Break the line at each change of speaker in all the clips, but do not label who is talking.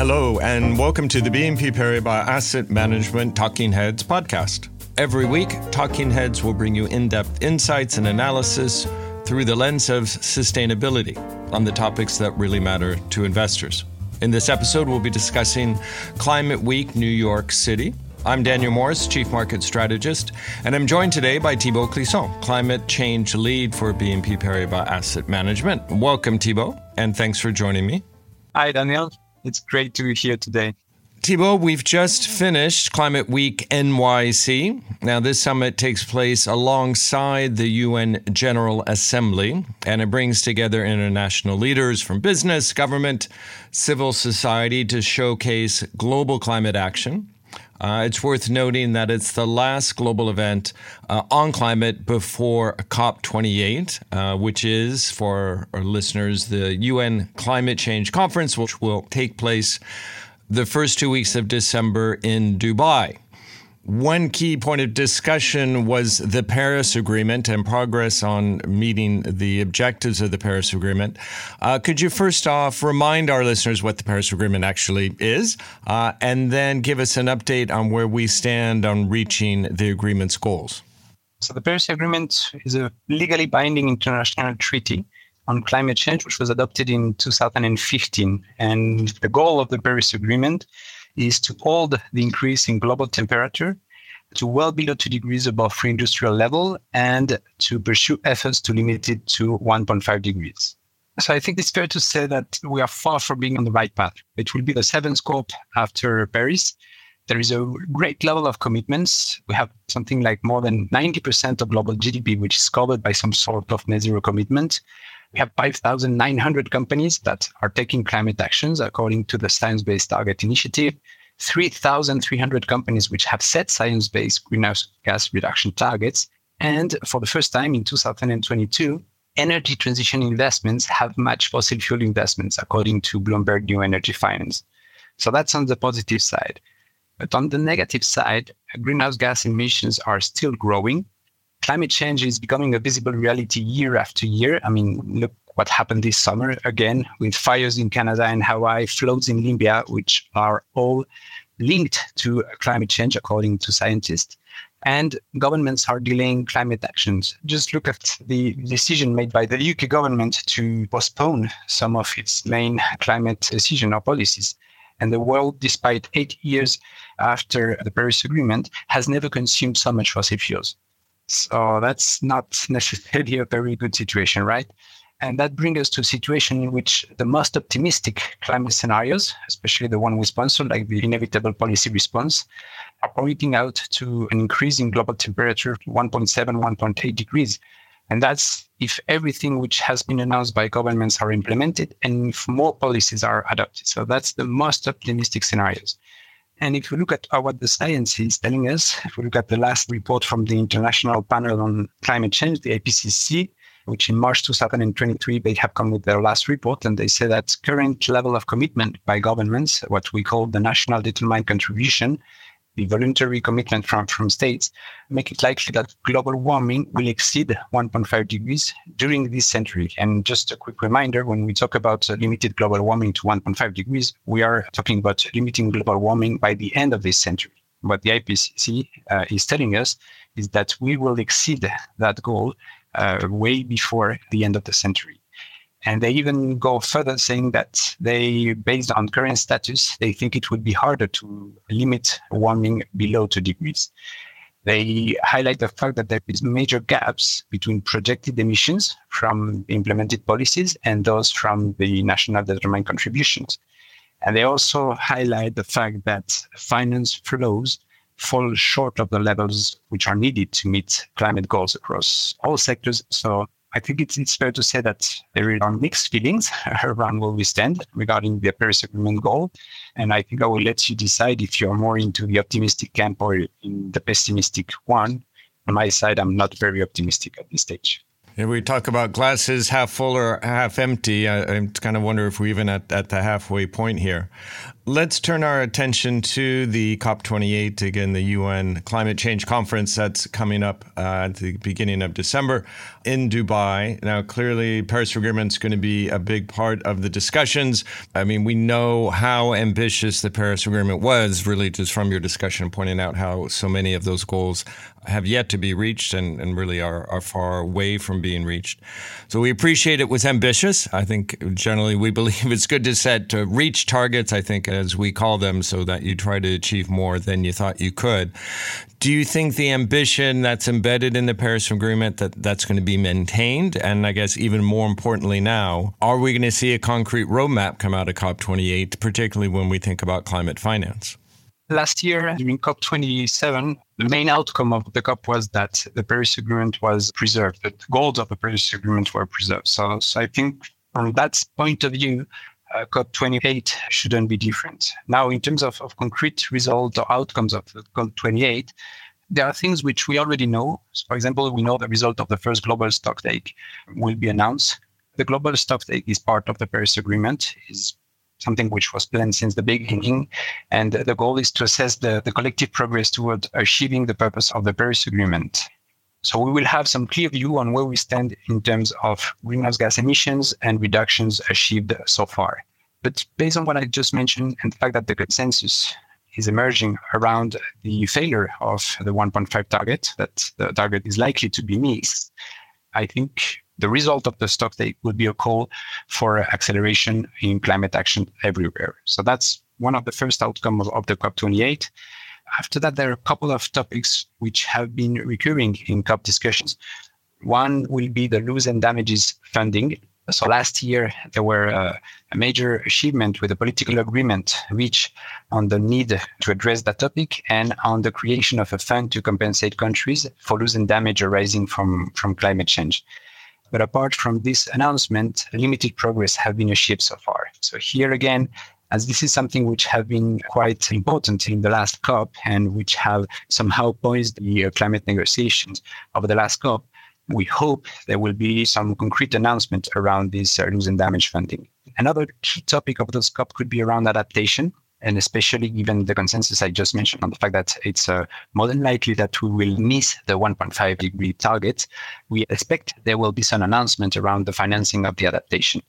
Hello, and welcome to the BNP Paribas Asset Management Talking Heads podcast. Every week, Talking Heads will bring you in depth insights and analysis through the lens of sustainability on the topics that really matter to investors. In this episode, we'll be discussing Climate Week New York City. I'm Daniel Morris, Chief Market Strategist, and I'm joined today by Thibaud Clisson, Climate Change Lead for BNP Paribas Asset Management. Welcome, Thibaud, and thanks for joining me.
Hi, Daniel. It's great to be here today.
Thibaud, we've just finished Climate Week NYC. Now, this summit takes place alongside the UN General Assembly, and it brings together international leaders from business, government, civil society to showcase global climate action. Uh, it's worth noting that it's the last global event uh, on climate before COP28, uh, which is, for our listeners, the UN Climate Change Conference, which will take place the first two weeks of December in Dubai. One key point of discussion was the Paris Agreement and progress on meeting the objectives of the Paris Agreement. Uh, could you first off remind our listeners what the Paris Agreement actually is, uh, and then give us an update on where we stand on reaching the agreement's goals?
So, the Paris Agreement is a legally binding international treaty on climate change, which was adopted in 2015. And the goal of the Paris Agreement is to hold the increase in global temperature to well below 2 degrees above pre-industrial level and to pursue efforts to limit it to 1.5 degrees. So I think it's fair to say that we are far from being on the right path. It will be the seventh COP after Paris. There is a great level of commitments. We have something like more than 90% of global GDP, which is covered by some sort of net zero commitment. We have 5,900 companies that are taking climate actions according to the Science Based Target Initiative, 3,300 companies which have set science based greenhouse gas reduction targets. And for the first time in 2022, energy transition investments have matched fossil fuel investments according to Bloomberg New Energy Finance. So that's on the positive side. But on the negative side, greenhouse gas emissions are still growing climate change is becoming a visible reality year after year. I mean, look what happened this summer again with fires in Canada and Hawaii, floods in Libya, which are all linked to climate change, according to scientists. And governments are delaying climate actions. Just look at the decision made by the UK government to postpone some of its main climate decision or policies. And the world, despite eight years after the Paris Agreement, has never consumed so much fossil fuels. So that's not necessarily a very good situation, right? And that brings us to a situation in which the most optimistic climate scenarios, especially the one we sponsor, like the inevitable policy response, are pointing out to an increase in global temperature 1.7, 1.8 degrees. And that's if everything which has been announced by governments are implemented and if more policies are adopted. So that's the most optimistic scenarios. And if you look at what the science is telling us, if we look at the last report from the International Panel on Climate Change, the IPCC, which in March 2023, they have come with their last report, and they say that current level of commitment by governments, what we call the national determined contribution, the voluntary commitment from, from states make it likely that global warming will exceed 1.5 degrees during this century. And just a quick reminder, when we talk about uh, limited global warming to 1.5 degrees, we are talking about limiting global warming by the end of this century. What the IPCC uh, is telling us is that we will exceed that goal uh, way before the end of the century. And they even go further saying that they, based on current status, they think it would be harder to limit warming below two degrees. They highlight the fact that there is major gaps between projected emissions from implemented policies and those from the national determined contributions. And they also highlight the fact that finance flows fall short of the levels which are needed to meet climate goals across all sectors. So I think it's, fair to say that there are mixed feelings around where we stand regarding the Paris Agreement goal. And I think I will let you decide if you're more into the optimistic camp or in the pessimistic one. On my side, I'm not very optimistic at this stage.
We talk about glasses half full or half empty, I, I kind of wonder if we're even at, at the halfway point here. Let's turn our attention to the COP28, again, the UN Climate Change Conference that's coming up uh, at the beginning of December in Dubai. Now, clearly, Paris Agreement is going to be a big part of the discussions. I mean, we know how ambitious the Paris Agreement was, really, just from your discussion, pointing out how so many of those goals have yet to be reached and, and really are, are far away from being reached. So we appreciate it was ambitious. I think generally we believe it's good to set to reach targets, I think, as we call them, so that you try to achieve more than you thought you could. Do you think the ambition that's embedded in the Paris Agreement that that's going to be maintained? And I guess even more importantly now, are we going to see a concrete roadmap come out of COP28, particularly when we think about climate finance?
Last year, during COP27, the main outcome of the COP was that the Paris Agreement was preserved, that the goals of the Paris Agreement were preserved. So, so I think from that point of view, uh, COP28 shouldn't be different. Now, in terms of, of concrete results or outcomes of COP28, there are things which we already know. So for example, we know the result of the first global stocktake will be announced. The global stocktake is part of the Paris Agreement, is something which was planned since the beginning. And the goal is to assess the, the collective progress toward achieving the purpose of the Paris Agreement. So we will have some clear view on where we stand in terms of greenhouse gas emissions and reductions achieved so far. But based on what I just mentioned and the fact that the consensus is emerging around the failure of the 1.5 target, that the target is likely to be missed, I think the result of the stocktake would be a call for acceleration in climate action everywhere. So that's one of the first outcomes of, of the COP28. After that, there are a couple of topics which have been recurring in COP discussions. One will be the loss and damages funding. So last year, there were uh, a major achievement with a political agreement reached on the need to address that topic and on the creation of a fund to compensate countries for loss and damage arising from, from climate change. But apart from this announcement, limited progress have been achieved so far. So here again, as this is something which have been quite important in the last COP and which have somehow poised the uh, climate negotiations of the last COP, we hope there will be some concrete announcement around this uh, loss and damage funding. Another key topic of this COP could be around adaptation and especially given the consensus I just mentioned on the fact that it's uh, more than likely that we will miss the 1.5 degree target, we expect there will be some announcement around the financing of the adaptation.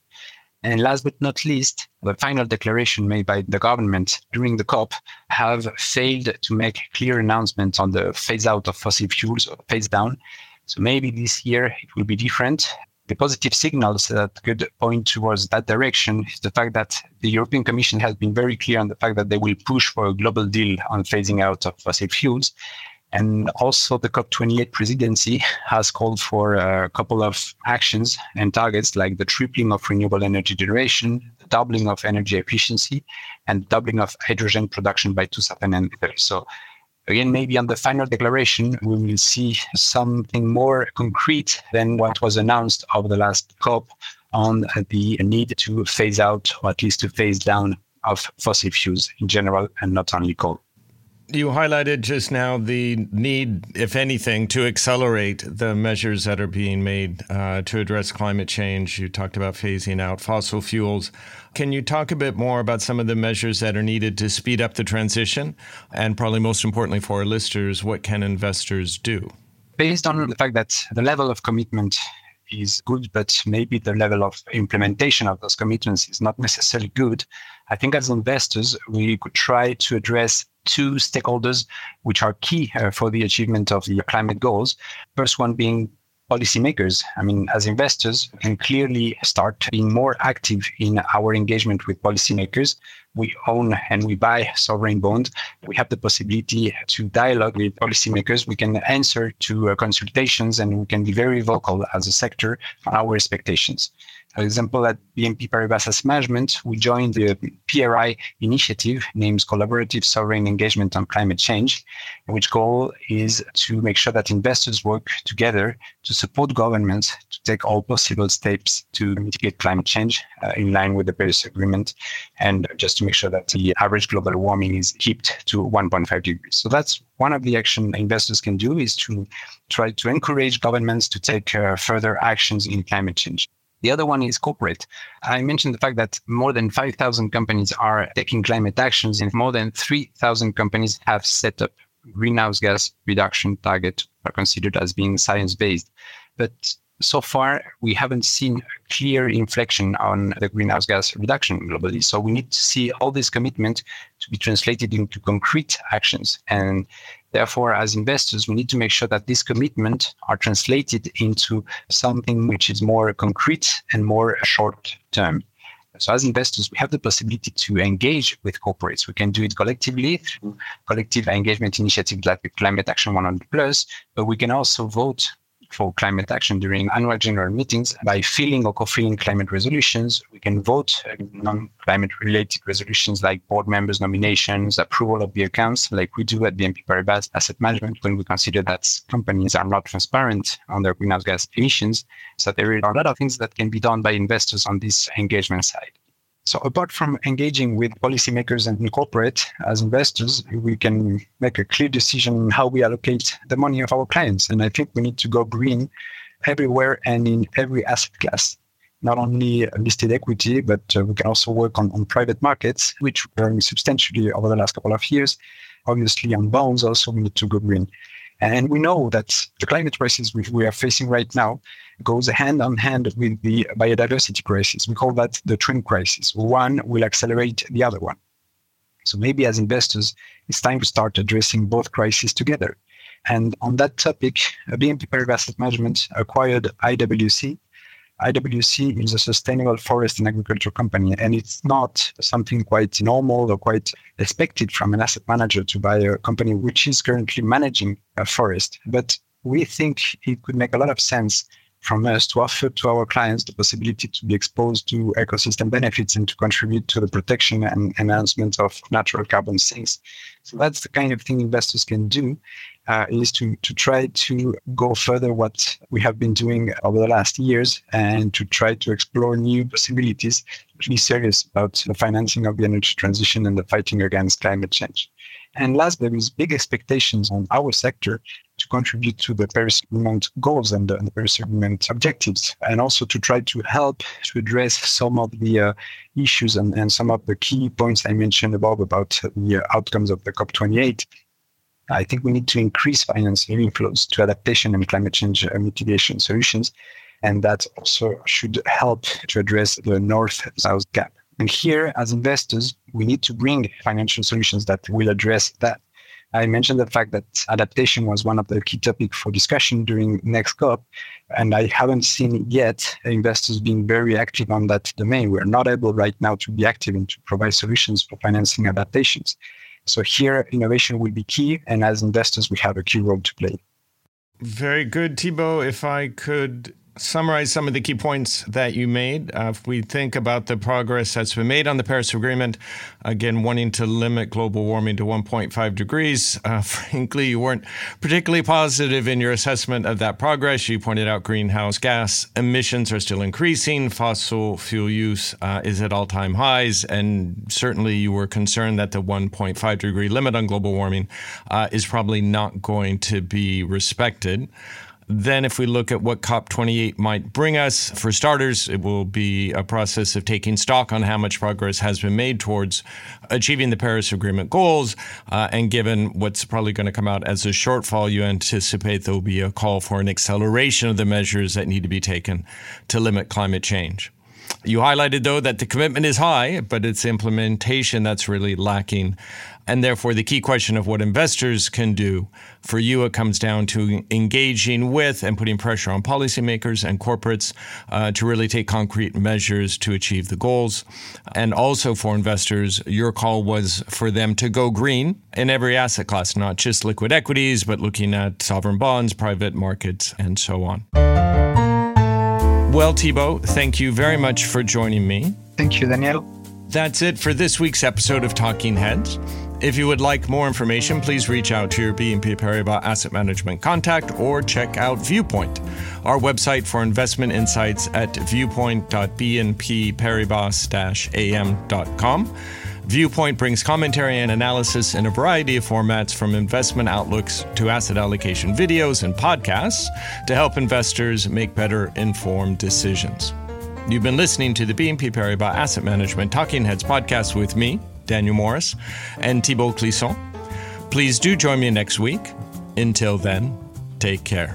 And last but not least, the final declaration made by the government during the COP have failed to make clear announcements on the phase out of fossil fuels or phase down. So maybe this year it will be different the positive signals that could point towards that direction is the fact that the European Commission has been very clear on the fact that they will push for a global deal on phasing out of fossil fuels. And also, the COP28 presidency has called for a couple of actions and targets like the tripling of renewable energy generation, the doubling of energy efficiency, and doubling of hydrogen production by 2030. So, Again, maybe on the final declaration, we will see something more concrete than what was announced over the last COP on the need to phase out or at least to phase down of fossil fuels in general and not only coal.
You highlighted just now the need, if anything, to accelerate the measures that are being made uh, to address climate change. You talked about phasing out fossil fuels. Can you talk a bit more about some of the measures that are needed to speed up the transition? And probably most importantly for our listeners, what can investors do?
Based on the fact that the level of commitment is good, but maybe the level of implementation of those commitments is not necessarily good. I think as investors, we could try to address two stakeholders which are key uh, for the achievement of the climate goals. First one being policymakers. I mean, as investors, we can clearly start being more active in our engagement with policymakers. We own and we buy sovereign bonds. We have the possibility to dialogue with policymakers. We can answer to uh, consultations and we can be very vocal as a sector on our expectations. For example, at BNP Paribas Asset Management, we joined the PRI initiative named Collaborative Sovereign Engagement on Climate Change, which goal is to make sure that investors work together to support governments to take all possible steps to mitigate climate change uh, in line with the Paris Agreement and just to make sure that the average global warming is kept to 1.5 degrees. So that's one of the action investors can do is to try to encourage governments to take uh, further actions in climate change. The other one is corporate. I mentioned the fact that more than 5,000 companies are taking climate actions and more than 3,000 companies have set up greenhouse gas reduction target are considered as being science based. But so far, we haven't seen a clear inflection on the greenhouse gas reduction globally. So we need to see all this commitment to be translated into concrete actions. And Therefore, as investors, we need to make sure that these commitments are translated into something which is more concrete and more short term. So as investors, we have the possibility to engage with corporates. We can do it collectively through collective engagement initiatives like the Climate Action 100 Plus, but we can also vote for climate action during annual general meetings by filling or co-filling climate resolutions. We can vote uh, non-climate related resolutions like board members nominations, approval of the accounts, like we do at BNP Paribas Asset Management when we consider that companies are not transparent on their greenhouse gas emissions. So there are a lot of things that can be done by investors on this engagement side. So apart from engaging with policymakers and corporate as investors, we can make a clear decision on how we allocate the money of our clients. And I think we need to go green everywhere and in every asset class. Not only listed equity, but uh, we can also work on, on private markets, which are growing substantially over the last couple of years. Obviously, on bonds, also we need to go green. And we know that the climate crisis we are facing right now goes hand on hand with the biodiversity crisis. We call that the twin crisis. One will accelerate the other one. So maybe as investors, it's time to start addressing both crises together. And on that topic, uh, BNP Paribas Asset Management acquired IWC, IWC is a sustainable forest and agriculture company, and it's not something quite normal or quite expected from an asset manager to buy a company which is currently managing a forest. But we think it could make a lot of sense from us to offer to our clients the possibility to be exposed to ecosystem benefits and to contribute to the protection and enhancement of natural carbon sinks. So that's the kind of thing investors can do uh, is to, to try to go further what we have been doing over the last years and to try to explore new possibilities, to be serious about the financing of the energy transition and the fighting against climate change. And last, there is big expectations on our sector to contribute to the Paris Agreement goals and the, and the Paris Agreement objectives, and also to try to help to address some of the uh, issues and, and some of the key points I mentioned above about the uh, outcomes of the COP28 I think we need to increase financing inflows to adaptation and climate change uh, mitigation solutions. And that also should help to address the north south gap. And here, as investors, we need to bring financial solutions that will address that. I mentioned the fact that adaptation was one of the key topics for discussion during next COP, and I haven't seen yet investors being very active on that domain. We're not able right now to be active and to provide solutions for financing adaptations. So here, innovation will be key. And as investors, we have a key role to play.
Very good, Thibaud. If I could summarize some of the key points that you made. Uh, if we think about the progress that's been made on the Paris Agreement, again, wanting to limit global warming to 1.5 degrees, uh, frankly, you weren't particularly positive in your assessment of that progress. You pointed out greenhouse gas emissions are still increasing, fossil fuel use uh, is at all time highs, and certainly you were concerned that the 1.5 degree limit on global warming uh, is probably not going to be respected. Then, if we look at what COP28 might bring us, for starters, it will be a process of taking stock on how much progress has been made towards achieving the Paris Agreement goals. Uh, and given what's probably going to come out as a shortfall, you anticipate there will be a call for an acceleration of the measures that need to be taken to limit climate change. You highlighted, though, that the commitment is high, but it's implementation that's really lacking. And therefore, the key question of what investors can do for you, it comes down to engaging with and putting pressure on policymakers and corporates uh, to really take concrete measures to achieve the goals. And also for investors, your call was for them to go green in every asset class, not just liquid equities, but looking at sovereign bonds, private markets, and so on. Well, Thibaud, thank you very much for joining me.
Thank you, Daniel.
That's it for this week's episode of Talking Heads. If you would like more information, please reach out to your BNP Paribas Asset Management contact or check out Viewpoint, our website for investment insights at viewpoint.bnpparibas-am.com. Viewpoint brings commentary and analysis in a variety of formats from investment outlooks to asset allocation videos and podcasts to help investors make better informed decisions. You've been listening to the BNP Paribas Asset Management Talking Heads podcast with me, Daniel Morris, and Thibaud Clisson. Please do join me next week. Until then, take care.